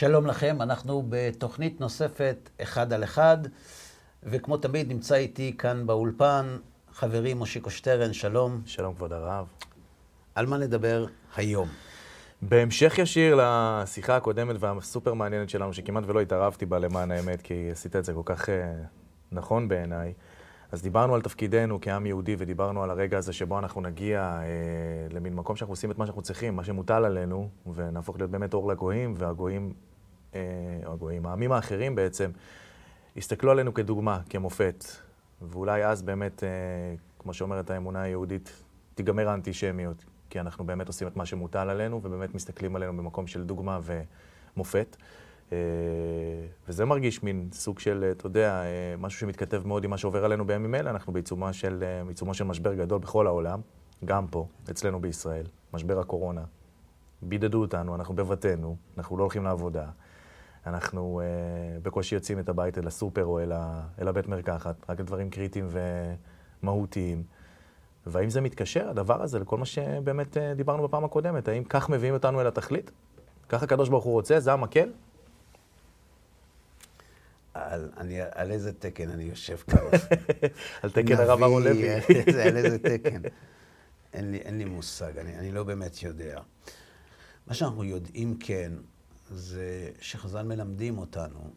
שלום לכם, אנחנו בתוכנית נוספת אחד על אחד, וכמו תמיד נמצא איתי כאן באולפן חברי מושיקו שטרן, שלום. שלום כבוד הרב. על מה נדבר היום? בהמשך ישיר לשיחה הקודמת והסופר מעניינת שלנו, שכמעט ולא התערבתי בה למען האמת, כי עשית את זה כל כך uh, נכון בעיניי, אז דיברנו על תפקידנו כעם יהודי, ודיברנו על הרגע הזה שבו אנחנו נגיע uh, למין מקום שאנחנו עושים את מה שאנחנו צריכים, מה שמוטל עלינו, ונהפוך להיות באמת אור לגויים, והגויים, או הגויים, העמים האחרים בעצם, הסתכלו עלינו כדוגמה, כמופת. ואולי אז באמת, uh, כמו שאומרת האמונה היהודית, תיגמר האנטישמיות. כי אנחנו באמת עושים את מה שמוטל עלינו, ובאמת מסתכלים עלינו במקום של דוגמה ומופת. אה, וזה מרגיש מין סוג של, אתה יודע, אה, משהו שמתכתב מאוד עם מה שעובר עלינו בימים אלה. אנחנו בעיצומו של, אה, של משבר גדול בכל העולם, גם פה, אצלנו בישראל, משבר הקורונה. בידדו אותנו, אנחנו בבתינו, אנחנו לא הולכים לעבודה. אנחנו uh, בקושי יוצאים את הבית אל הסופר או אל, ה, אל הבית מרקחת, רק לדברים קריטיים ומהותיים. והאם זה מתקשר, הדבר הזה, לכל מה שבאמת אה, דיברנו בפעם הקודמת? האם כך מביאים אותנו אל התכלית? כך הקדוש ברוך הוא רוצה? זה המקל? על, אני, על איזה תקן אני יושב כאן? על תקן הרב אהרון לוי. על איזה תקן? אין לי, אין לי מושג, אני, אני לא באמת יודע. מה שאנחנו יודעים כן, זה שחז"ל מלמדים אותנו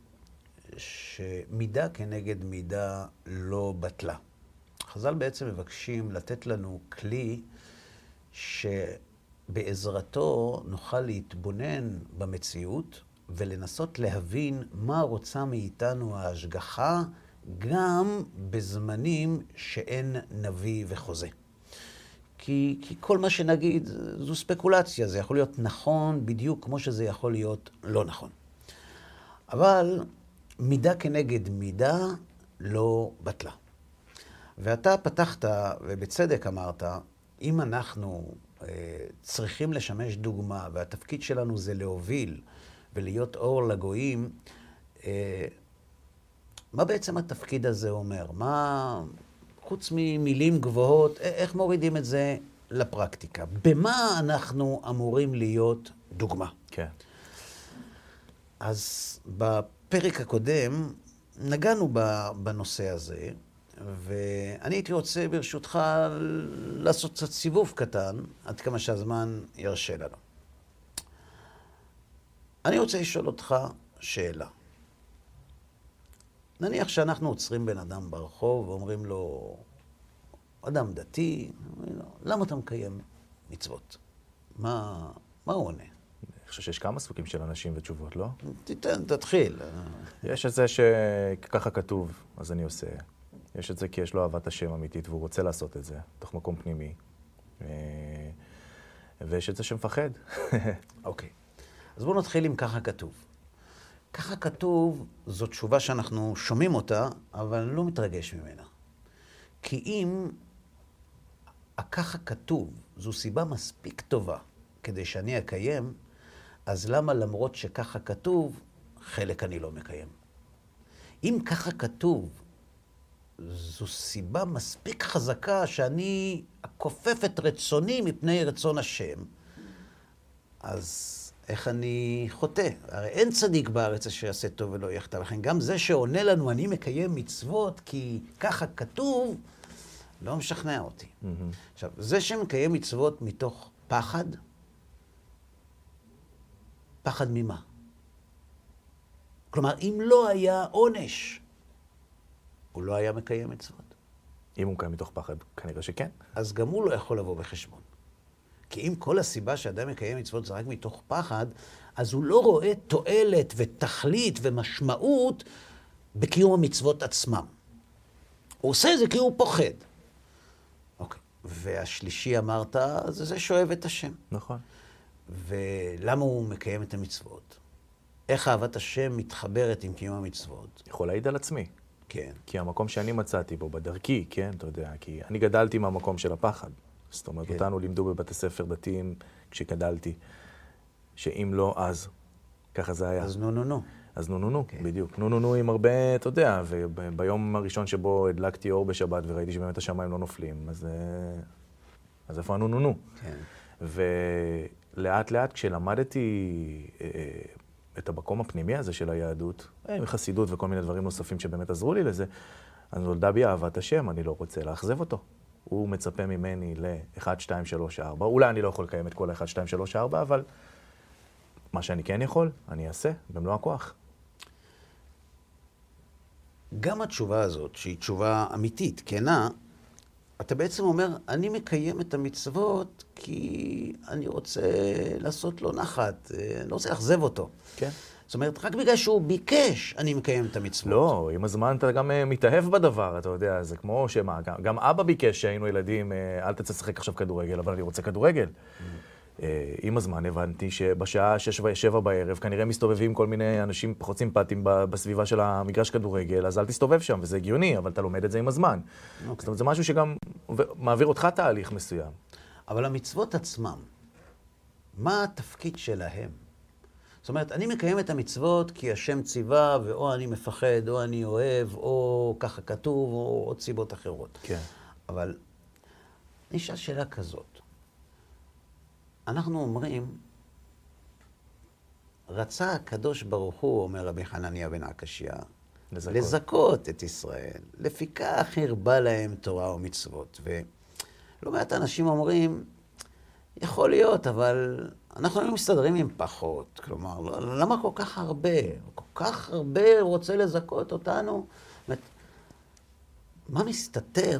שמידה כנגד מידה לא בטלה. חז"ל בעצם מבקשים לתת לנו כלי שבעזרתו נוכל להתבונן במציאות ולנסות להבין מה רוצה מאיתנו ההשגחה גם בזמנים שאין נביא וחוזה. כי, כי כל מה שנגיד זו ספקולציה, זה יכול להיות נכון בדיוק כמו שזה יכול להיות לא נכון. אבל מידה כנגד מידה לא בטלה. ואתה פתחת, ובצדק אמרת, אם אנחנו אה, צריכים לשמש דוגמה, והתפקיד שלנו זה להוביל ולהיות אור לגויים, אה, מה בעצם התפקיד הזה אומר? מה, חוץ ממילים גבוהות, איך מורידים את זה לפרקטיקה? במה אנחנו אמורים להיות דוגמה? כן. אז בפרק הקודם נגענו בנושא הזה, ואני הייתי רוצה, ברשותך, לעשות קצת סיבוב קטן, עד כמה שהזמן ירשה לנו. אני רוצה לשאול אותך שאלה. נניח שאנחנו עוצרים בן אדם ברחוב ואומרים לו, אדם דתי, אומרים לו, למה אתה מקיים מצוות? מה, מה הוא עונה? אני חושב שיש כמה סוגים של אנשים ותשובות, לא? תיתן, תתחיל. יש את זה שככה כתוב, אז אני עושה. יש את זה כי יש לו אהבת השם אמיתית והוא רוצה לעשות את זה, תוך מקום פנימי. אה, ויש את זה שמפחד. אוקיי. אז בואו נתחיל עם ככה כתוב. ככה כתוב, זו תשובה שאנחנו שומעים אותה, אבל אני לא מתרגש ממנה. כי אם הככה כתוב זו סיבה מספיק טובה כדי שאני אקיים, אז למה למרות שככה כתוב, חלק אני לא מקיים? אם ככה כתוב זו סיבה מספיק חזקה שאני אכופף את רצוני מפני רצון השם, אז איך אני חוטא? הרי אין צדיק בארץ אשר יעשה טוב ולא יחטא. לכן גם זה שעונה לנו, אני מקיים מצוות כי ככה כתוב, לא משכנע אותי. Mm-hmm. עכשיו, זה שמקיים מצוות מתוך פחד, פחד ממה? כלומר, אם לא היה עונש, הוא לא היה מקיים מצוות. אם הוא מקיים מתוך פחד, כנראה שכן. אז גם הוא לא יכול לבוא בחשבון. כי אם כל הסיבה שאדם מקיים מצוות זה רק מתוך פחד, אז הוא לא רואה תועלת ותכלית ומשמעות בקיום המצוות עצמם. הוא עושה את זה כי הוא פוחד. אוקיי. והשלישי אמרת, זה זה שאוהב את השם. נכון. ולמה הוא מקיים את המצוות? איך אהבת השם מתחברת עם קיום המצוות? יכול להעיד על עצמי. כן. כי המקום שאני מצאתי בו, בדרכי, כן, אתה יודע, כי אני גדלתי מהמקום של הפחד. זאת אומרת, כן. אותנו לימדו בבתי ספר דתיים כשגדלתי, שאם לא, אז. ככה זה היה. אז נו נו נו. אז נו נו נו, כן. בדיוק. נו נו נו עם הרבה, אתה יודע, וביום הראשון שבו הדלקתי אור בשבת וראיתי שבאמת השמיים לא נופלים, אז, אה, אז איפה הנו נו נו? כן. ולאט לאט כשלמדתי אה, את המקום הפנימי הזה של היהדות, אה, עם חסידות וכל מיני דברים נוספים שבאמת עזרו לי לזה, אז נולדה בי אהבת השם, אני לא רוצה לאכזב אותו. הוא מצפה ממני ל-1, 2, 3, 4. אולי אני לא יכול לקיים את כל ה-1, 2, 3, 4, אבל מה שאני כן יכול, אני אעשה במלוא הכוח. גם התשובה הזאת, שהיא תשובה אמיתית, כנה, אתה בעצם אומר, אני מקיים את המצוות כי אני רוצה לעשות לו נחת, אה, אני לא רוצה לאכזב אותו. כן. זאת אומרת, רק בגלל שהוא ביקש, אני מקיים את המצוות. לא, עם הזמן אתה גם אה, מתאהב בדבר, אתה יודע, זה כמו שמה, גם, גם אבא ביקש שהיינו ילדים, אה, אל תצא לשחק עכשיו כדורגל, אבל אני רוצה כדורגל. Mm. אה, עם הזמן הבנתי שבשעה שש ושבע בערב כנראה מסתובבים כל מיני אנשים פחות סימפטיים בסביבה של המגרש כדורגל, אז אל תסתובב שם, וזה הגיוני, אבל אתה לומד את זה עם הזמן. Okay. אוקיי. זאת אומרת, זה משהו שגם מעביר אותך תהליך מסוים. אבל המצוות עצמם, מה התפקיד שלהם? זאת אומרת, אני מקיים את המצוות כי השם ציווה, ואו אני מפחד, או אני אוהב, או ככה כתוב, או עוד סיבות אחרות. כן. אבל אני אשאל שאלה כזאת. אנחנו אומרים, רצה הקדוש ברוך הוא, אומר רבי חנניה בן עקשיא, לזכות. לזכות את ישראל. לפיכך הרבה להם תורה ומצוות. ולא מעט אנשים אומרים, יכול להיות, אבל אנחנו לא מסתדרים עם פחות. כלומר, למה כל כך הרבה? כל כך הרבה רוצה לזכות אותנו? מה מסתתר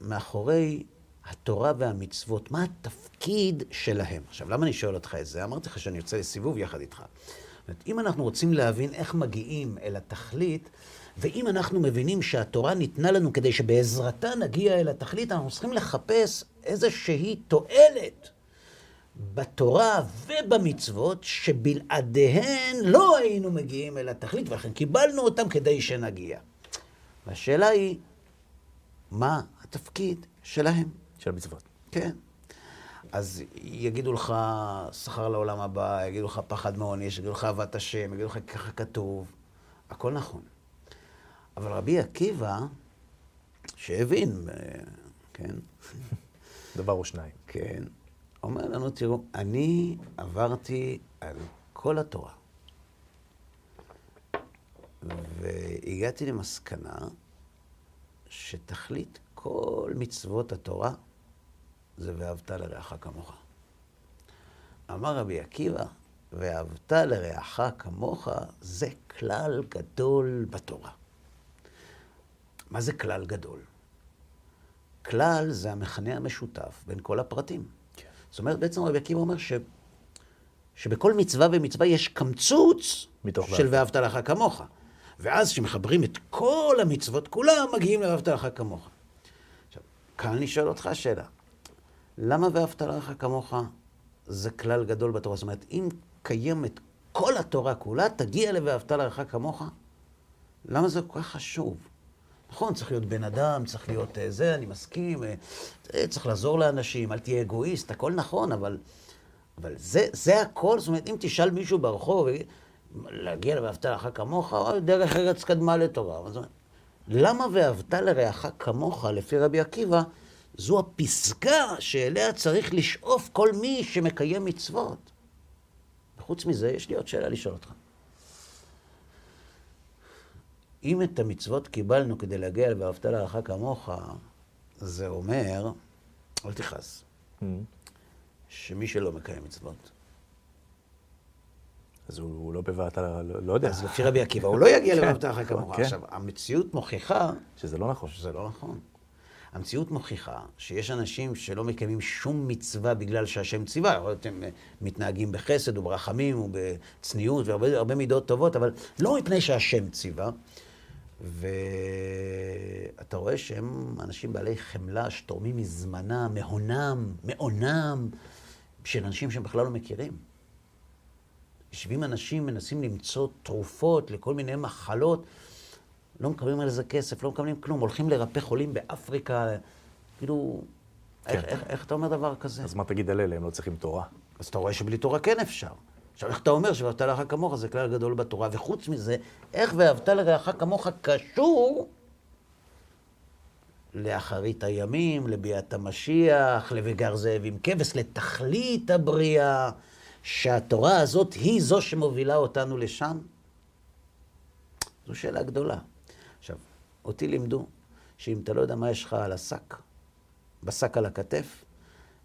מאחורי התורה והמצוות, מה התפקיד שלהם. עכשיו, למה אני שואל אותך את זה? אמרתי לך שאני יוצא לסיבוב יחד איתך. זאת אם אנחנו רוצים להבין איך מגיעים אל התכלית, ואם אנחנו מבינים שהתורה ניתנה לנו כדי שבעזרתה נגיע אל התכלית, אנחנו צריכים לחפש איזושהי תועלת בתורה ובמצוות, שבלעדיהן לא היינו מגיעים אל התכלית, ולכן קיבלנו אותם כדי שנגיע. והשאלה היא, מה התפקיד שלהם? של המצוות. כן. אז יגידו לך שכר לעולם הבא, יגידו לך פחד מעונש, יגידו לך אהבת השם, יגידו לך ככה כתוב. הכל נכון. אבל רבי עקיבא, שהבין, אה, כן? דבר או שניים. כן. אומר לנו, תראו, אני עברתי על כל התורה, והגעתי למסקנה שתכלית כל מצוות התורה זה ואהבת לרעך כמוך. אמר רבי עקיבא, ואהבת לרעך כמוך זה כלל גדול בתורה. מה זה כלל גדול? כלל זה המכנה המשותף בין כל הפרטים. זאת אומרת, בעצם רבי עקיבא אומר ש... שבכל מצווה ומצווה יש קמצוץ של ואהבת לך כמוך. ואז כשמחברים את כל המצוות כולם, מגיעים ל"ואהבת לך כמוך". עכשיו, כאן אני שואל אותך שאלה. למה ואהבת לך כמוך זה כלל גדול בתורה? זאת אומרת, אם קיימת כל התורה כולה, תגיע ל"ואהבת לך כמוך"? למה זה כל כך חשוב? נכון, צריך להיות בן אדם, צריך להיות uh, זה, אני מסכים, uh, צריך לעזור לאנשים, אל תהיה אגואיסט, הכל נכון, אבל, אבל זה, זה הכל, זאת אומרת, אם תשאל מישהו ברחוב, להגיע ל"ואהבת לך כמוך", דרך ארץ קדמה לתורה. למה "ואהבת לרעך כמוך", לפי רבי עקיבא, זו הפסגה שאליה צריך לשאוף כל מי שמקיים מצוות. וחוץ מזה, יש לי עוד שאלה לשאול אותך. אם את המצוות קיבלנו כדי להגיע ל"ואהבת לרעך כמוך", זה אומר, אל תכעס, mm-hmm. שמי שלא מקיים מצוות, אז הוא לא בבעת, לא, לא יודע. אז לפי רבי עקיבא, הוא לא יגיע כן, ל"ואהבת לרעך כמוך". כן. עכשיו, המציאות מוכיחה... שזה לא נכון. שזה לא נכון. המציאות מוכיחה שיש אנשים שלא מקיימים שום מצווה בגלל שהשם ציווה. יכול להיות הם אה, מתנהגים בחסד וברחמים ובצניעות והרבה מידות טובות, אבל לא מפני שהשם ציווה. ואתה רואה שהם אנשים בעלי חמלה שתורמים מזמנם, מהונם, מעונם, של אנשים שהם בכלל לא מכירים. יושבים אנשים, מנסים למצוא תרופות לכל מיני מחלות. לא מקבלים על זה כסף, לא מקבלים כלום, הולכים לרפא חולים באפריקה, כאילו, כן. איך, איך, איך אתה אומר דבר כזה? אז מה תגיד על אלה, הם לא צריכים תורה? אז אתה רואה שבלי תורה כן אפשר. עכשיו, איך אתה אומר שאהבת לרעך כמוך זה כלל גדול בתורה, וחוץ מזה, איך ואהבת לרעך כמוך קשור לאחרית הימים, לביאת המשיח, ל"וגר זאב עם כבש", לתכלית הבריאה, שהתורה הזאת היא זו שמובילה אותנו לשם? זו שאלה גדולה. עכשיו, אותי לימדו שאם אתה לא יודע מה יש לך על השק, בשק על הכתף,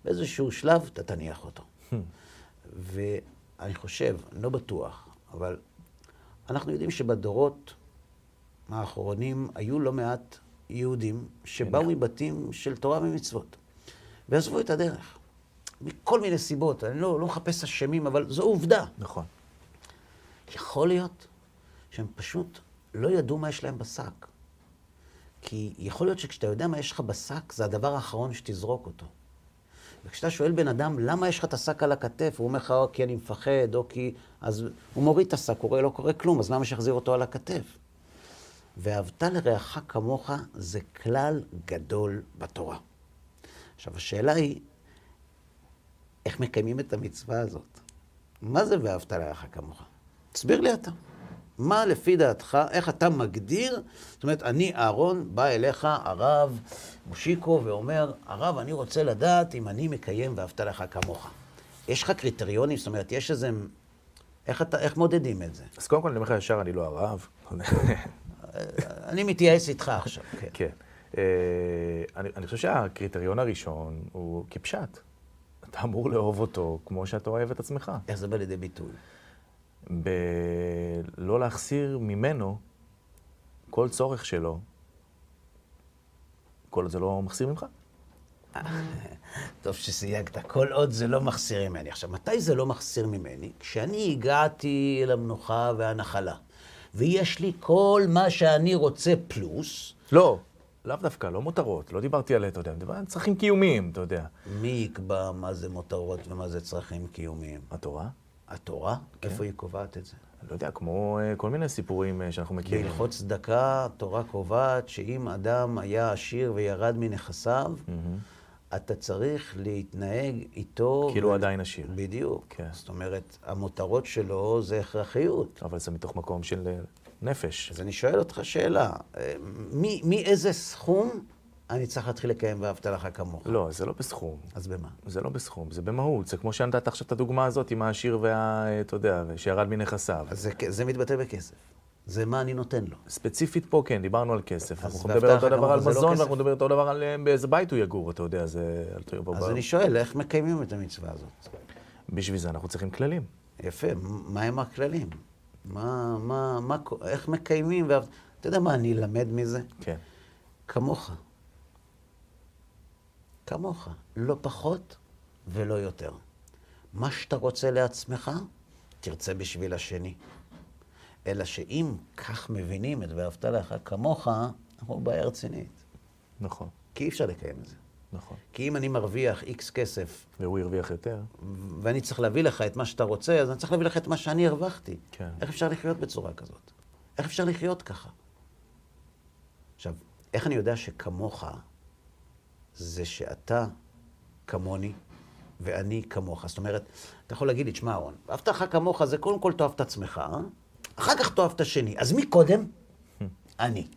באיזשהו שלב אתה תניח אותו. ואני חושב, אני לא בטוח, אבל אנחנו יודעים שבדורות האחרונים היו לא מעט יהודים שבאו מבתים של תורה ומצוות, ועזבו את הדרך. מכל מיני סיבות, אני לא, לא מחפש אשמים, אבל זו עובדה. נכון. יכול להיות שהם פשוט לא ידעו מה יש להם בשק. כי יכול להיות שכשאתה יודע מה יש לך בשק, זה הדבר האחרון שתזרוק אותו. וכשאתה שואל בן אדם, למה יש לך את השק על הכתף? הוא אומר לך, או כי אני מפחד, או כי... אז הוא מוריד את השק, הוא רואה, לא קורה כלום, אז למה שיחזיר אותו על הכתף? ואהבת לרעך כמוך זה כלל גדול בתורה. עכשיו, השאלה היא, איך מקיימים את המצווה הזאת? מה זה ואהבת לרעך כמוך? תסביר לי אתה. מה לפי דעתך, איך אתה מגדיר, זאת אומרת, אני, אהרון, בא אליך, הרב מושיקו, ואומר, הרב, אני רוצה לדעת אם אני מקיים ואהבת לך כמוך. יש לך קריטריונים? זאת אומרת, יש איזה... איך, אתה, איך מודדים את זה? אז קודם כל, אני אומר לך ישר, אני לא הרב. אני מתייעץ איתך עכשיו, כן. כן. אה, אני, אני חושב שהקריטריון הראשון הוא כפשט. אתה אמור לאהוב אותו כמו שאתה אוהב את עצמך. איך זה בא לידי ביטוי? בלא להחסיר ממנו כל צורך שלו, כל עוד זה לא מחסיר ממך. טוב שסייגת, כל עוד זה לא מחסיר ממני. עכשיו, מתי זה לא מחסיר ממני? כשאני הגעתי למנוחה והנחלה, ויש לי כל מה שאני רוצה פלוס. לא, לאו דווקא, לא מותרות. לא דיברתי על, אתה יודע, דיברתי על צרכים קיומיים, אתה יודע. מי יקבע מה זה מותרות ומה זה צרכים קיומיים? התורה? התורה? כן. איפה היא קובעת את זה? לא יודע, כמו uh, כל מיני סיפורים uh, שאנחנו מכירים. בהלכות צדקה, התורה קובעת שאם אדם היה עשיר וירד מנכסיו, mm-hmm. אתה צריך להתנהג איתו... כאילו ו... עדיין עשיר. בדיוק. כן. זאת אומרת, המותרות שלו זה הכרחיות. אבל זה מתוך מקום של אה, נפש. אז אני שואל אותך שאלה, מאיזה סכום אני צריך להתחיל לקיים ואהבת לך כמוך. לא, זה לא בסכום. אז במה? זה לא בסכום, זה במהות. זה כמו שנתת עכשיו את הדוגמה הזאת עם העשיר וה... אתה יודע, שירד מנכסיו. אז זה, זה מתבטא בכסף. זה מה אני נותן לו. ספציפית פה, כן, דיברנו על כסף. אנחנו לדבר אותו דבר על לא מזון, ואנחנו נדבר אותו דבר על אה, באיזה בית הוא יגור, אתה יודע, זה... אז אני שואל, איך מקיימים את המצווה הזאת? בשביל זה אנחנו צריכים כללים. יפה, מה הם הכללים? מה, מה, מה, איך מקיימים? אתה יודע מה אני אלמד מזה? כן. כמוך. כמוך, לא פחות ולא יותר. מה שאתה רוצה לעצמך, תרצה בשביל השני. אלא שאם כך מבינים את ואהבת לך כמוך, אנחנו בעיה רצינית. נכון. כי אי אפשר לקיים את זה. נכון. כי אם אני מרוויח איקס כסף... והוא הרוויח יותר. ואני צריך להביא לך את מה שאתה רוצה, אז אני צריך להביא לך את מה שאני הרווחתי. כן. איך אפשר לחיות בצורה כזאת? איך אפשר לחיות ככה? עכשיו, איך אני יודע שכמוך זה שאתה כמוני ואני כמוך. זאת אומרת, אתה יכול להגיד לי, תשמע, אהרון, אהבת לך כמוך זה קודם כל תאהב את עצמך, אה? אחר כך תאהב את השני. אז מי קודם? אני.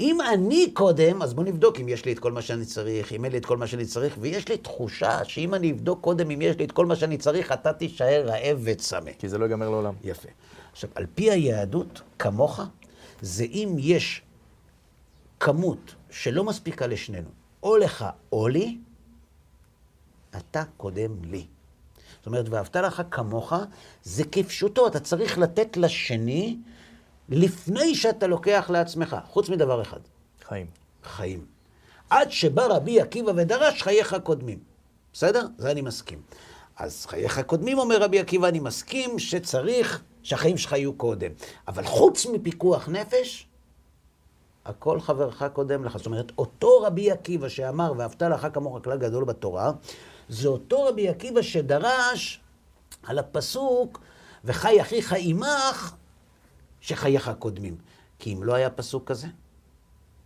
אם אני קודם, אז בוא נבדוק אם יש לי את כל מה שאני צריך, אם אין לי את כל מה שאני צריך, ויש לי תחושה שאם אני אבדוק קודם אם יש לי את כל מה שאני צריך, אתה תישאר רעב וצמא. כי זה לא ייגמר לעולם. יפה. עכשיו, על פי היהדות, כמוך, זה אם יש כמות שלא מספיקה לשנינו, או לך או לי, אתה קודם לי. זאת אומרת, ואהבת לך כמוך, זה כפשוטו, אתה צריך לתת לשני לפני שאתה לוקח לעצמך, חוץ מדבר אחד. חיים. חיים. עד שבא רבי עקיבא ודרש, חייך קודמים. בסדר? זה אני מסכים. אז חייך קודמים, אומר רבי עקיבא, אני מסכים שצריך שהחיים שלך יהיו קודם. אבל חוץ מפיקוח נפש, הכל חברך קודם לך. זאת אומרת, אותו רבי עקיבא שאמר, ואהבת לך כמוך כלל גדול בתורה, זה אותו רבי עקיבא שדרש על הפסוק, וחי אחיך עמך, שחייך קודמים. כי אם לא היה פסוק כזה,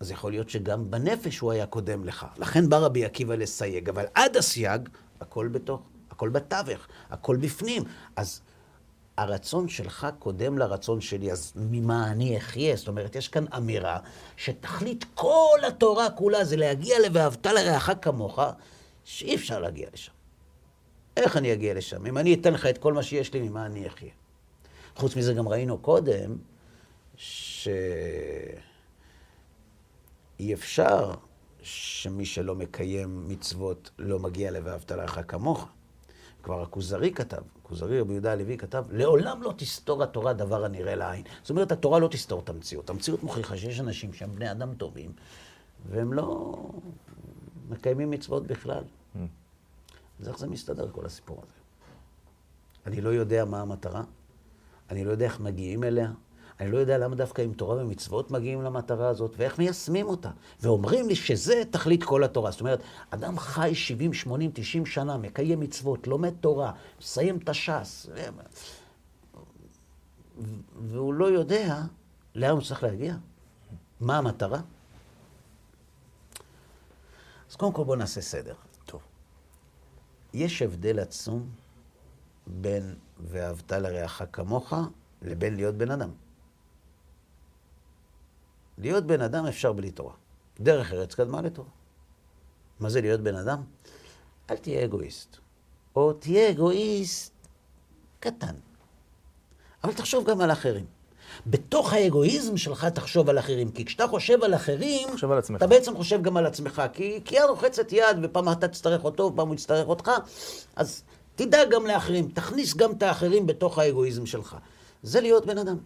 אז יכול להיות שגם בנפש הוא היה קודם לך. לכן בא רבי עקיבא לסייג, אבל עד הסייג, הכל בתוך, הכל בתווך, הכל בפנים. אז הרצון שלך קודם לרצון שלי, אז ממה אני אחיה? זאת אומרת, יש כאן אמירה שתכלית כל התורה כולה זה להגיע ל"ואהבת לרעך כמוך", שאי אפשר להגיע לשם. איך אני אגיע לשם? אם אני אתן לך את כל מה שיש לי, ממה אני אחיה? חוץ מזה, גם ראינו קודם שאי אפשר שמי שלא מקיים מצוות לא מגיע ל"ואהבת לרעך כמוך". כבר הכוזרי כתב, הכוזרי רבי יהודה הלוי כתב, לעולם לא תסתור התורה דבר הנראה לעין. זאת אומרת, התורה לא תסתור את המציאות. המציאות מוכיחה שיש אנשים שהם בני אדם טובים, והם לא מקיימים מצוות בכלל. Mm. אז איך זה מסתדר, כל הסיפור הזה? אני לא יודע מה המטרה, אני לא יודע איך מגיעים אליה, אני לא יודע למה דווקא עם תורה ומצוות מגיעים למטרה הזאת, ואיך מיישמים אותה. ואומרים לי שזה תכלית כל התורה. זאת אומרת, אדם חי 70, 80, 90 שנה, מקיים מצוות, לומד תורה, מסיים את הש"ס, והוא לא יודע לאן הוא צריך להגיע. מה המטרה? אז קודם כל בואו נעשה סדר. טוב. יש הבדל עצום בין ואהבת לרעך כמוך לבין להיות בן אדם. להיות בן אדם אפשר בלי תורה. דרך ארץ קדמה לתורה. מה זה להיות בן אדם? אל תהיה אגואיסט. או תהיה אגואיסט קטן. אבל תחשוב גם על אחרים. בתוך האגואיזם שלך תחשוב על אחרים, כי כשאתה חושב על אחרים, חושב על עצמך. אתה בעצם חושב גם על עצמך, כי, כי יד רוחצת יד, ופעם אתה תצטרך אותו, ופעם הוא יצטרך אותך, אז תדאג גם לאחרים, תכניס גם את האחרים בתוך האגואיזם שלך. זה להיות בן אדם.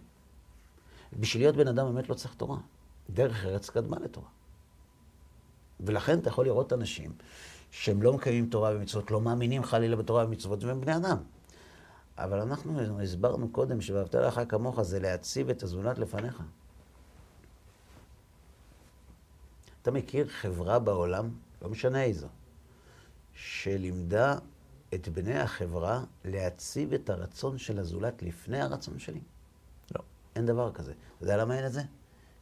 בשביל להיות בן אדם באמת לא צריך תורה. דרך ארץ קדמה לתורה. ולכן אתה יכול לראות אנשים שהם לא מקיימים תורה ומצוות, לא מאמינים חלילה בתורה ומצוות, והם בני אדם. אבל אנחנו הסברנו קודם שאהבת לך כמוך זה להציב את הזולת לפניך. אתה מכיר חברה בעולם, לא משנה איזו, שלימדה את בני החברה להציב את הרצון של הזולת לפני הרצון שלי? לא. אין דבר כזה. אתה יודע למה אין את זה?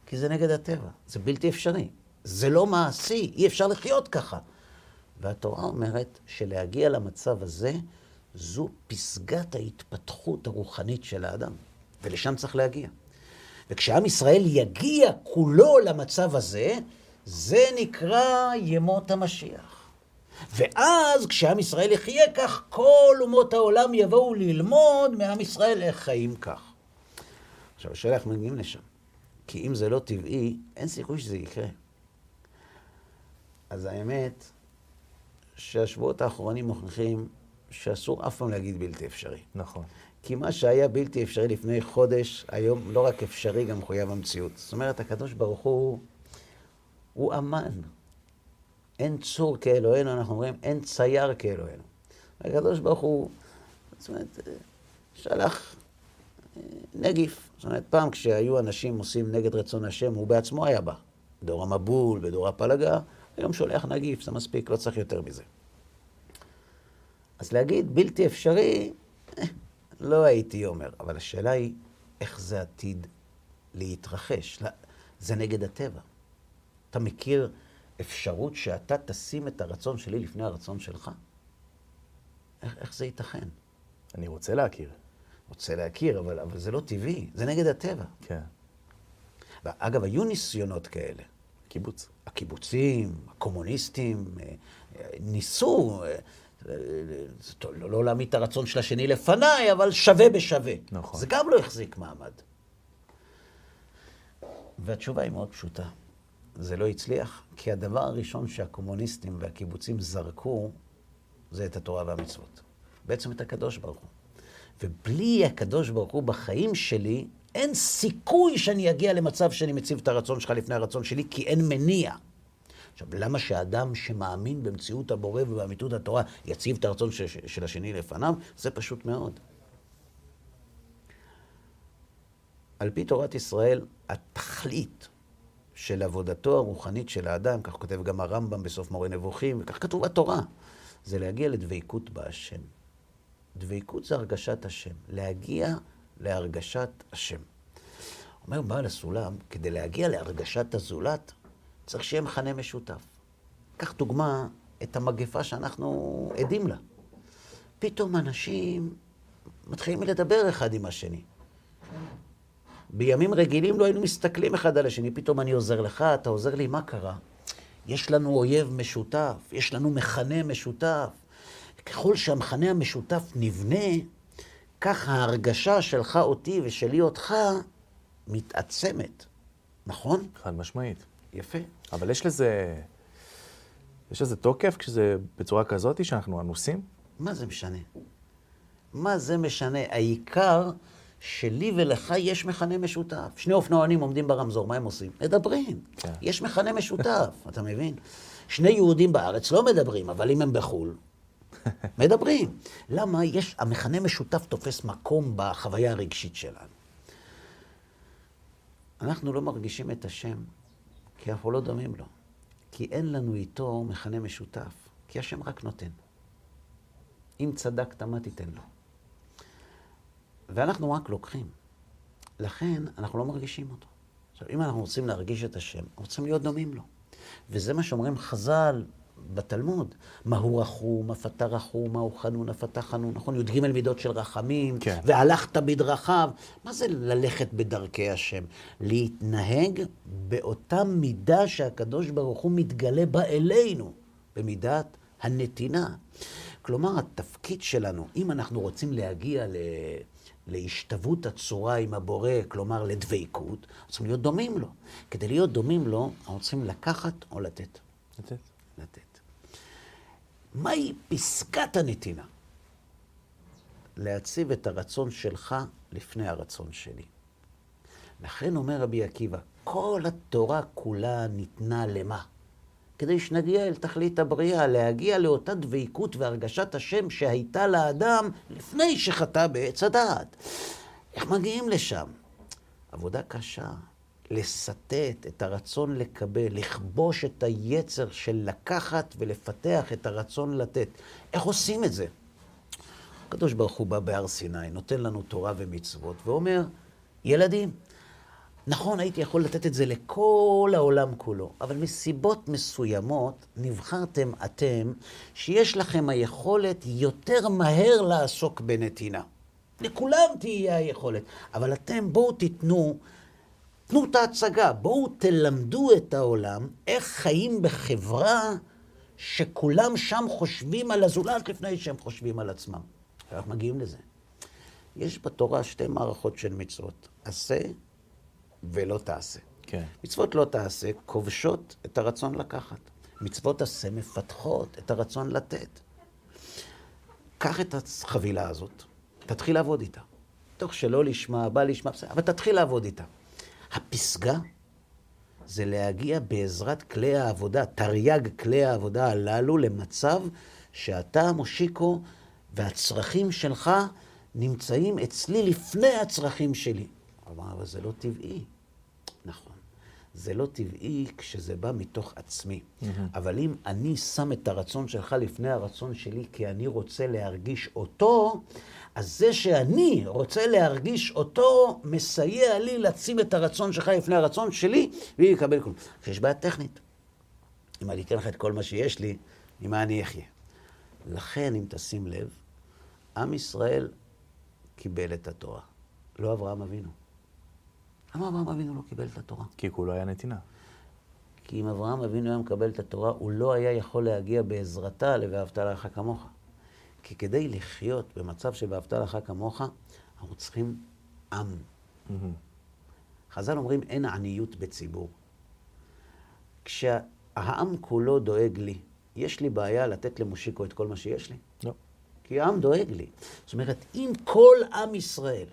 כי זה נגד הטבע, זה בלתי אפשרי. זה לא מעשי, אי אפשר לחיות ככה. והתורה אומרת שלהגיע למצב הזה, זו פסגת ההתפתחות הרוחנית של האדם, ולשם צריך להגיע. וכשעם ישראל יגיע כולו למצב הזה, זה נקרא ימות המשיח. ואז כשעם ישראל יחיה כך, כל אומות העולם יבואו ללמוד מעם ישראל איך חיים כך. עכשיו, השאלה איך מגיעים לשם. כי אם זה לא טבעי, אין סיכוי שזה יקרה. אז האמת שהשבועות האחרונים מוכיחים שאסור אף פעם להגיד בלתי אפשרי. נכון. כי מה שהיה בלתי אפשרי לפני חודש, היום לא רק אפשרי, גם מחויב המציאות. זאת אומרת, הקדוש ברוך הוא, הוא אמן. אין צור כאלוהינו, אנחנו אומרים, אין צייר כאלוהינו. הקדוש ברוך הוא, זאת אומרת, שלח אה, נגיף. זאת אומרת, פעם כשהיו אנשים עושים נגד רצון השם, הוא בעצמו היה בא. בדור המבול, בדור הפלגה, היום שולח נגיף, זה מספיק, לא צריך יותר מזה. אז להגיד בלתי אפשרי, אה, לא הייתי אומר. אבל השאלה היא, איך זה עתיד להתרחש? זה נגד הטבע. אתה מכיר אפשרות שאתה תשים את הרצון שלי לפני הרצון שלך? איך, איך זה ייתכן? אני רוצה להכיר. רוצה להכיר, אבל, אבל זה לא טבעי, זה נגד הטבע. כן. אגב, היו ניסיונות כאלה. קיבוץ. הקיבוצים, הקומוניסטים, אה, ניסו, אה, לא, לא להעמיד את הרצון של השני לפניי, אבל שווה בשווה. נכון. זה גם לא החזיק מעמד. והתשובה היא מאוד פשוטה. זה לא הצליח, כי הדבר הראשון שהקומוניסטים והקיבוצים זרקו, זה את התורה והמצוות. בעצם את הקדוש ברוך הוא. ובלי הקדוש ברוך הוא בחיים שלי, אין סיכוי שאני אגיע למצב שאני מציב את הרצון שלך לפני הרצון שלי, כי אין מניע. עכשיו, למה שאדם שמאמין במציאות הבורא ובאמיתות התורה יציב את הרצון של, של השני לפניו? זה פשוט מאוד. על פי תורת ישראל, התכלית של עבודתו הרוחנית של האדם, כך כותב גם הרמב"ם בסוף מורה נבוכים, וכך כתוב בתורה, זה להגיע לדבקות בהשם. דבקות זה הרגשת השם, להגיע להרגשת השם. אומר בעל הסולם, כדי להגיע להרגשת הזולת, צריך שיהיה מכנה משותף. קח דוגמה את המגפה שאנחנו עדים לה. פתאום אנשים מתחילים לדבר אחד עם השני. בימים רגילים לא היינו מסתכלים אחד על השני, פתאום אני עוזר לך, אתה עוזר לי, מה קרה? יש לנו אויב משותף, יש לנו מכנה משותף. ככל שהמכנה המשותף נבנה, כך ההרגשה שלך אותי ושלי אותך מתעצמת, נכון? חד משמעית. יפה. אבל יש לזה, יש לזה תוקף כשזה בצורה כזאת שאנחנו אנוסים? מה זה משנה? מה זה משנה? העיקר שלי ולך יש מכנה משותף. שני אופנוענים עומדים ברמזור, מה הם עושים? מדברים. כן. יש מכנה משותף, אתה מבין? שני יהודים בארץ לא מדברים, אבל אם הם בחו"ל, מדברים. למה? יש, המכנה משותף תופס מקום בחוויה הרגשית שלנו. אנחנו לא מרגישים את השם, כי אנחנו לא דומים לו. כי אין לנו איתו מכנה משותף, כי השם רק נותן. אם צדקת, מה תיתן לו? ואנחנו רק לוקחים. לכן, אנחנו לא מרגישים אותו. עכשיו, אם אנחנו רוצים להרגיש את השם, אנחנו צריכים להיות דומים לו. וזה מה שאומרים חז"ל בתלמוד. מהו רחום, אף אתה רחום, מהו חנון, אף אתה חנון. נכון? י"ג מידות של רחמים, כן. והלכת בדרכיו. מה זה ללכת בדרכי השם? להתנהג באותה מידה שהקדוש ברוך הוא מתגלה בה אלינו, במידת הנתינה. כלומר, התפקיד שלנו, אם אנחנו רוצים להגיע ל... להשתוות הצורה עם הבורא, כלומר לדבקות, צריכים להיות דומים לו. כדי להיות דומים לו, אנחנו צריכים לקחת או לתת. לתת. לתת. מהי פסקת הנתינה? להציב את הרצון שלך לפני הרצון שלי. לכן אומר רבי עקיבא, כל התורה כולה ניתנה למה? כדי שנגיע אל תכלית הבריאה, להגיע לאותה דבקות והרגשת השם שהייתה לאדם לפני שחטא בעץ הדעת. איך מגיעים לשם? עבודה קשה, לסטט את הרצון לקבל, לכבוש את היצר של לקחת ולפתח את הרצון לתת. איך עושים את זה? הקדוש ברוך הוא בא בהר סיני, נותן לנו תורה ומצוות, ואומר, ילדים, נכון, הייתי יכול לתת את זה לכל העולם כולו, אבל מסיבות מסוימות נבחרתם אתם שיש לכם היכולת יותר מהר לעסוק בנתינה. לכולם תהיה היכולת, אבל אתם בואו תיתנו, תנו את ההצגה, בואו תלמדו את העולם איך חיים בחברה שכולם שם חושבים על הזולת לפני שהם חושבים על עצמם. אנחנו מגיעים לזה. יש בתורה שתי מערכות של מצוות, עשה ולא תעשה. כן. מצוות לא תעשה כובשות את הרצון לקחת. מצוות עשה מפתחות את הרצון לתת. קח את החבילה הזאת, תתחיל לעבוד איתה. תוך שלא לשמה, בא לשמה, בסדר, אבל תתחיל לעבוד איתה. הפסגה זה להגיע בעזרת כלי העבודה, תרי"ג כלי העבודה הללו, למצב שאתה, מושיקו, והצרכים שלך נמצאים אצלי לפני הצרכים שלי. אמר, אבל זה לא טבעי. נכון. זה לא טבעי כשזה בא מתוך עצמי. Mm-hmm. אבל אם אני שם את הרצון שלך לפני הרצון שלי, כי אני רוצה להרגיש אותו, אז זה שאני רוצה להרגיש אותו, מסייע לי לשים את הרצון שלך לפני הרצון שלי, והיא יקבל כלום. כשיש בעיה טכנית. אם אני אתן לך את כל מה שיש לי, ממה אני אחיה? לכן, אם תשים לב, עם ישראל קיבל את התורה, לא אברהם אבינו. למה אברהם אבינו לא קיבל את התורה? כי כולו היה נתינה. כי אם אברהם אבינו היה מקבל את התורה, הוא לא היה יכול להגיע בעזרתה ל"ואהבת לך כמוך". כי כדי לחיות במצב של "ואהבת לך כמוך", אנחנו צריכים עם. חז"ל אומרים, אין עניות בציבור. כשהעם כולו דואג לי, יש לי בעיה לתת למושיקו את כל מה שיש לי? לא. כי העם דואג לי. זאת אומרת, אם כל עם ישראל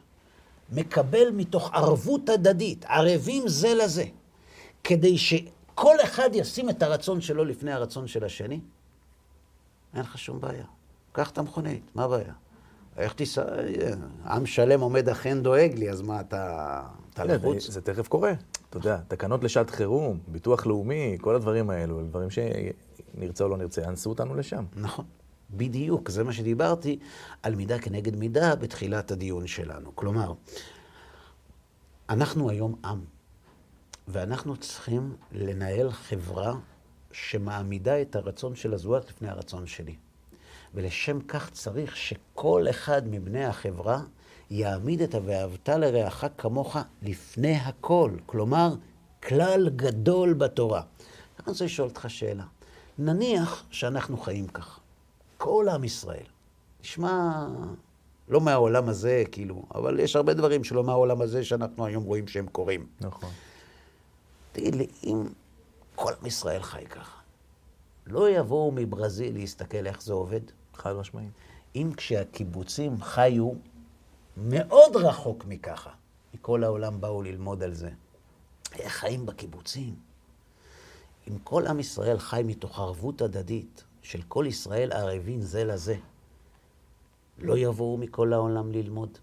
מקבל מתוך ערבות הדדית, ערבים זה לזה, כדי שכל אחד ישים את הרצון שלו לפני הרצון של השני, אין לך שום בעיה. קח את המכונית, מה הבעיה? איך תיסע... עם שלם עומד אכן דואג לי, אז מה, אתה, אתה לחוץ? זה תכף קורה. אתה יודע, תקנות לשעת חירום, ביטוח לאומי, כל הדברים האלו, דברים שנרצה או לא נרצה, יאנסו אותנו לשם. נכון. בדיוק, זה מה שדיברתי על מידה כנגד מידה בתחילת הדיון שלנו. כלומר, אנחנו היום עם, ואנחנו צריכים לנהל חברה שמעמידה את הרצון של הזולת לפני הרצון שלי. ולשם כך צריך שכל אחד מבני החברה יעמיד את ה"ואהבת לרעך כמוך" לפני הכל. כלומר, כלל גדול בתורה. אני רוצה לשאול אותך שאלה. נניח שאנחנו חיים כך. כל עם ישראל. נשמע לא מהעולם הזה, כאילו, אבל יש הרבה דברים שלא מהעולם הזה שאנחנו היום רואים שהם קורים. נכון. תגיד לי, אם כל עם ישראל חי ככה, לא יבואו מברזיל להסתכל איך זה עובד? חד משמעית. אם כשהקיבוצים חיו מאוד רחוק מככה, מכל העולם באו ללמוד על זה, איך חיים בקיבוצים? אם כל עם ישראל חי מתוך ערבות הדדית של כל ישראל ערבים זה לזה, לא יבואו מכל העולם ללמוד.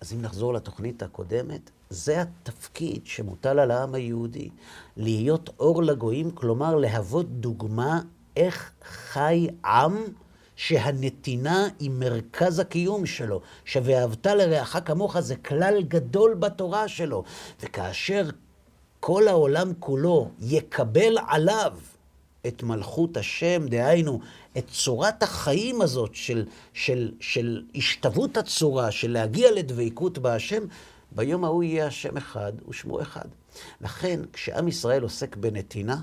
אז אם נחזור לתוכנית הקודמת, זה התפקיד שמוטל על העם היהודי, להיות אור לגויים, כלומר להוות דוגמה איך חי עם שהנתינה היא מרכז הקיום שלו, ש"ואהבת לרעך כמוך" זה כלל גדול בתורה שלו, וכאשר כל העולם כולו יקבל עליו את מלכות השם, דהיינו, את צורת החיים הזאת של, של, של השתוות הצורה, של להגיע לדבקות בהשם, ביום ההוא יהיה השם אחד ושמו אחד. לכן, כשעם ישראל עוסק בנתינה,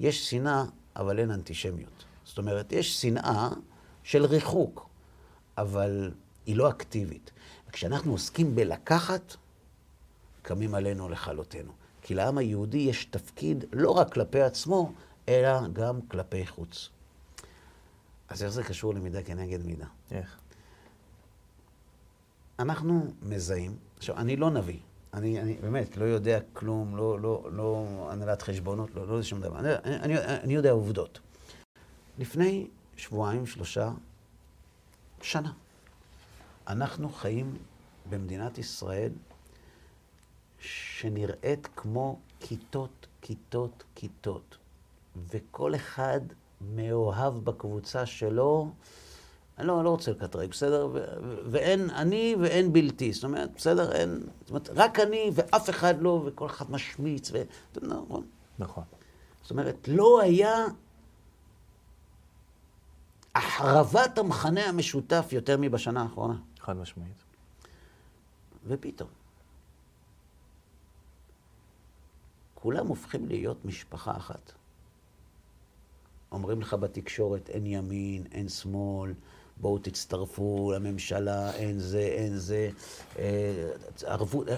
יש שנאה, אבל אין אנטישמיות. זאת אומרת, יש שנאה של ריחוק, אבל היא לא אקטיבית. וכשאנחנו עוסקים בלקחת, קמים עלינו לכלותנו. כי לעם היהודי יש תפקיד לא רק כלפי עצמו, אלא גם כלפי חוץ. אז איך זה קשור למידה כנגד מידה? איך? אנחנו מזהים, עכשיו, אני לא נביא, אני, אני באמת לא יודע כלום, לא, לא, לא הנהלת חשבונות, לא, לא שום דבר. אני, אני, אני יודע עובדות. לפני שבועיים, שלושה, שנה, אנחנו חיים במדינת ישראל שנראית כמו כיתות, כיתות, כיתות. וכל אחד מאוהב בקבוצה שלו, אני לא, לא רוצה לקטרג, בסדר? ו- ואין אני ואין בלתי. זאת אומרת, בסדר? אין... זאת אומרת, רק אני ואף אחד לא, וכל אחד משמיץ, ו... נכון. נכון. זאת אומרת, לא היה החרבת המכנה המשותף יותר מבשנה האחרונה. חד משמעית. ופתאום, כולם הופכים להיות משפחה אחת. אומרים לך בתקשורת, אין ימין, אין שמאל, בואו תצטרפו לממשלה, אין זה, אין זה. אה, ערבות, אה,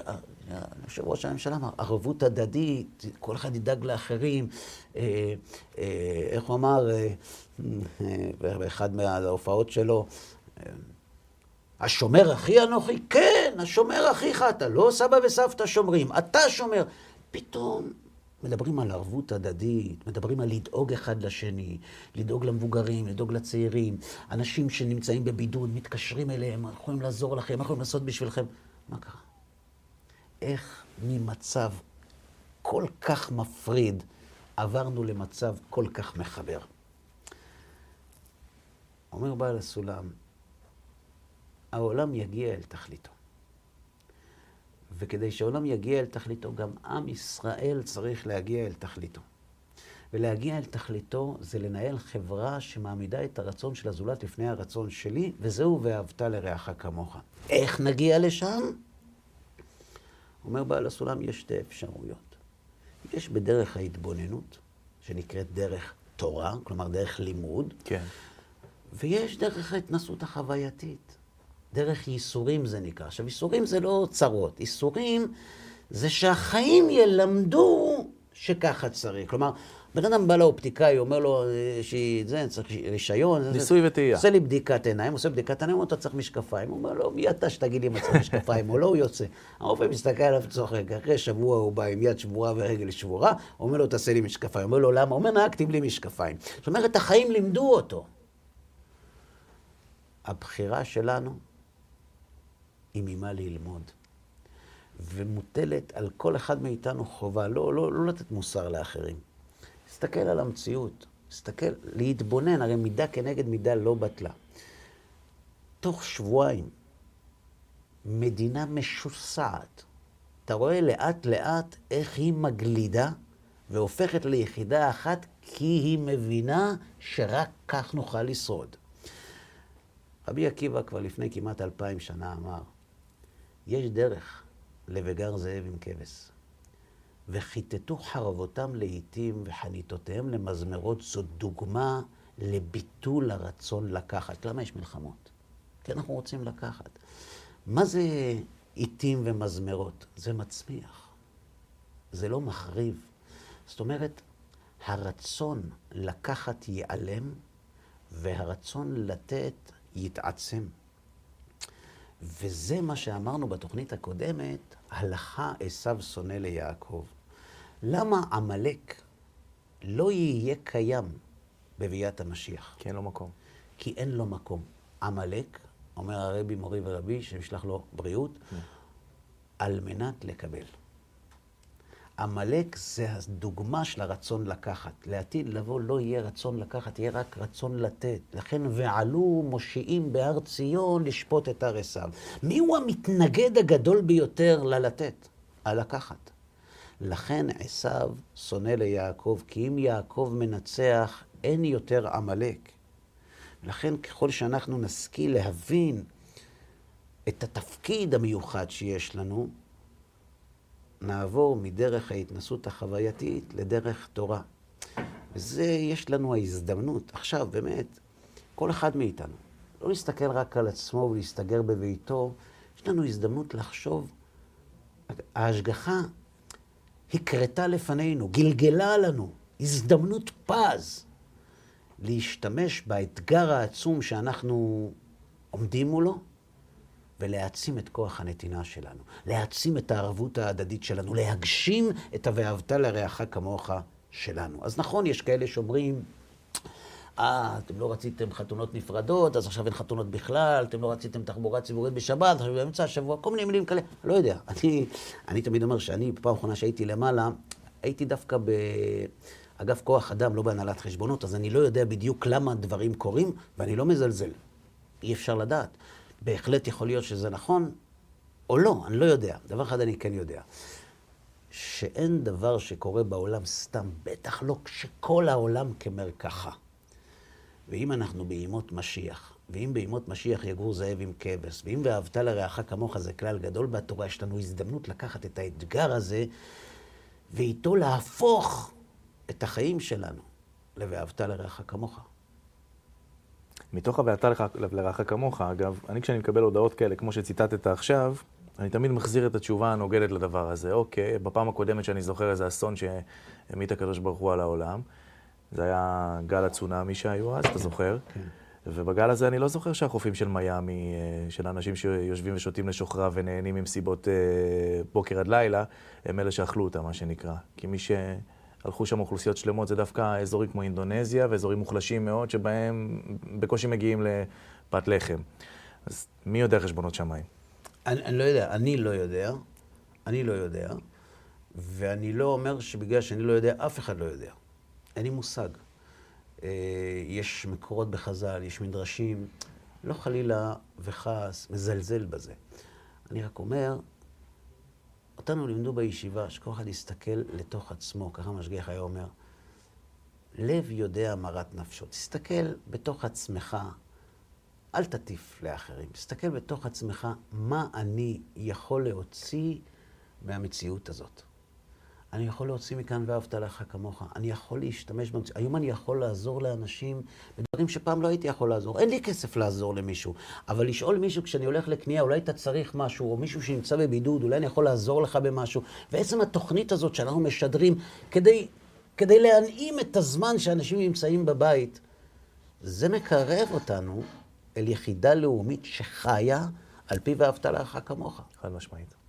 אה, יושב ראש הממשלה אמר, ערבות הדדית, כל אחד ידאג לאחרים. איך הוא אמר באחד מההופעות שלו? השומר אחי אנוכי? כן, השומר אחיך אתה. לא סבא וסבתא שומרים, אתה שומר. פתאום מדברים על ערבות הדדית, מדברים על לדאוג אחד לשני, לדאוג למבוגרים, לדאוג לצעירים. אנשים שנמצאים בבידוד, מתקשרים אליהם, יכולים לעזור לכם, יכולים לעשות בשבילכם. מה קרה? איך ממצב כל כך מפריד עברנו למצב כל כך מחבר? אומר בעל הסולם, העולם יגיע אל תכליתו. וכדי שהעולם יגיע אל תכליתו, גם עם ישראל צריך להגיע אל תכליתו. ולהגיע אל תכליתו זה לנהל חברה שמעמידה את הרצון של הזולת לפני הרצון שלי, וזהו ואהבת לרעך כמוך. איך נגיע לשם? אומר בעל הסולם, יש שתי אפשרויות. יש בדרך ההתבוננות, שנקראת דרך תורה, כלומר דרך לימוד, כן. ויש דרך ההתנסות החווייתית. דרך ייסורים זה נקרא. עכשיו, ייסורים זה לא צרות. ייסורים זה שהחיים ילמדו שככה צריך. כלומר, בן אדם בא לאופטיקאי, אומר לו אה, שהיא, זה, צריך רישיון. ניסוי וטעייה. עושה לי בדיקת עיניים, עושה בדיקת עיניים, אתה צריך משקפיים. הוא אומר לו, מי אתה שתגיד לי אם אתה צריך משקפיים או לא, הוא יוצא. הרופא מסתכל עליו וצוחק, אחרי שבוע הוא בא עם יד שבורה ורגל שבורה, אומר לו, תעשה לי משקפיים. אומר לו, למה? אומר, נהגתי בלי משקפיים. זאת אומרת, החיים לימדו אותו. הבחירה שלנו היא ממה ללמוד. ומוטלת על כל אחד מאיתנו חובה, לא, לא, לא לתת מוסר לאחרים. להסתכל על המציאות, להסתכל, להתבונן, הרי מידה כנגד מידה לא בטלה. תוך שבועיים, מדינה משוסעת. אתה רואה לאט לאט איך היא מגלידה והופכת ליחידה אחת, כי היא מבינה שרק כך נוכל לשרוד. רבי עקיבא כבר לפני כמעט אלפיים שנה אמר, יש דרך לבגר זאב עם כבש. וכיתתו חרבותם לעיתים וחניתותיהם למזמרות, זאת דוגמה לביטול הרצון לקחת. למה יש מלחמות? כי אנחנו רוצים לקחת. מה זה עיתים ומזמרות? זה מצמיח. זה לא מחריב. זאת אומרת, הרצון לקחת ייעלם, והרצון לתת יתעצם. וזה מה שאמרנו בתוכנית הקודמת, הלכה עשו שונא ליעקב. למה עמלק לא יהיה קיים בביאת המשיח? כי אין לו מקום. כי אין לו מקום. עמלק, אומר הרבי מורי ורבי, שנשלח לו בריאות, כן. על מנת לקבל. עמלק זה הדוגמה של הרצון לקחת. לעתיד לבוא לא יהיה רצון לקחת, יהיה רק רצון לתת. לכן ועלו מושיעים בהר ציון לשפוט את הר עשיו. הוא המתנגד הגדול ביותר ללתת? הלקחת. לכן עשיו שונא ליעקב, כי אם יעקב מנצח, אין יותר עמלק. לכן ככל שאנחנו נשכיל להבין את התפקיד המיוחד שיש לנו, נעבור מדרך ההתנסות החווייתית לדרך תורה. וזה, יש לנו ההזדמנות, עכשיו באמת, כל אחד מאיתנו, לא להסתכל רק על עצמו ולהסתגר בביתו, יש לנו הזדמנות לחשוב, ההשגחה הקרתה לפנינו, גלגלה לנו, הזדמנות פז להשתמש באתגר העצום שאנחנו עומדים מולו, ולהעצים את כוח הנתינה שלנו, להעצים את הערבות ההדדית שלנו, להגשים את ה"ואהבת לרעך כמוך" שלנו. אז נכון, יש כאלה שאומרים, אה, אתם לא רציתם חתונות נפרדות, אז עכשיו אין חתונות בכלל, אתם לא רציתם תחבורה ציבורית בשבת, עכשיו באמצע השבוע, כל מיני מילים כאלה, לא יודע. אני, אני תמיד אומר שאני, בפעם האחרונה שהייתי למעלה, הייתי דווקא באגף כוח אדם, לא בהנהלת חשבונות, אז אני לא יודע בדיוק למה דברים קורים, ואני לא מזלזל. אי אפשר לדעת. בהחלט יכול להיות שזה נכון, או לא, אני לא יודע. דבר אחד אני כן יודע. שאין דבר שקורה בעולם סתם, בטח לא כשכל העולם כמרקחה. ואם אנחנו בימות משיח, ואם בימות משיח יגור זאב עם כבש, ואם ואהבת לרעך כמוך זה כלל גדול בתורה, יש לנו הזדמנות לקחת את האתגר הזה, ואיתו להפוך את החיים שלנו ל"ואהבת לרעך כמוך". מתוך ה"ואהבת לרעך כמוך", אגב, אני כשאני מקבל הודעות כאלה, כמו שציטטת עכשיו, אני תמיד מחזיר את התשובה הנוגדת לדבר הזה. אוקיי, בפעם הקודמת שאני זוכר איזה אסון שהמיט הקדוש ברוך הוא על העולם, זה היה גל הצונאמי שהיו אז, אתה זוכר? כן. ובגל הזה אני לא זוכר שהחופים של מיאמי, אה, של אנשים שיושבים ושותים לשוכרה ונהנים ממסיבות אה, בוקר עד לילה, הם אלה שאכלו אותה, מה שנקרא. כי מי שהלכו שם אוכלוסיות שלמות זה דווקא אזורים כמו אינדונזיה ואזורים מוחלשים מאוד, שבהם בקושי מגיעים לפת לחם. אז מי יודע חשבונות שמיים? אני, אני לא יודע, אני לא יודע, אני לא יודע, ואני לא אומר שבגלל שאני לא יודע, אף אחד לא יודע. אין לי מושג. אה, יש מקורות בחז"ל, יש מדרשים, לא חלילה וכעס, מזלזל בזה. אני רק אומר, אותנו לימדו בישיבה שכל אחד יסתכל לתוך עצמו, ככה משגיח היה אומר, לב יודע מרת נפשו. תסתכל בתוך עצמך, אל תטיף לאחרים. תסתכל בתוך עצמך, מה אני יכול להוציא מהמציאות הזאת. אני יכול להוציא מכאן ואהבת לך כמוך. אני יכול להשתמש במציאות. היום אני יכול לעזור לאנשים בדברים שפעם לא הייתי יכול לעזור. אין לי כסף לעזור למישהו, אבל לשאול מישהו כשאני הולך לקנייה, אולי אתה צריך משהו, או מישהו שנמצא בבידוד, אולי אני יכול לעזור לך במשהו. ועצם התוכנית הזאת שאנחנו משדרים, כדי, כדי להנעים את הזמן שאנשים נמצאים בבית, זה מקרב אותנו אל יחידה לאומית שחיה על פי ואהבת לך כמוך. חד משמעית.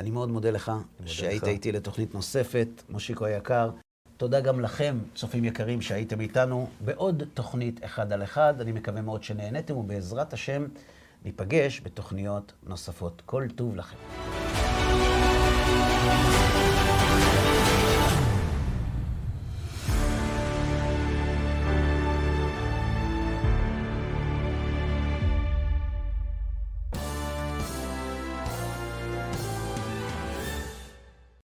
אני מאוד מודה לך שהיית איתי לתוכנית נוספת, מושיקו היקר. תודה גם לכם, צופים יקרים, שהייתם איתנו בעוד תוכנית אחד על אחד. אני מקווה מאוד שנהניתם, ובעזרת השם ניפגש בתוכניות נוספות. כל טוב לכם.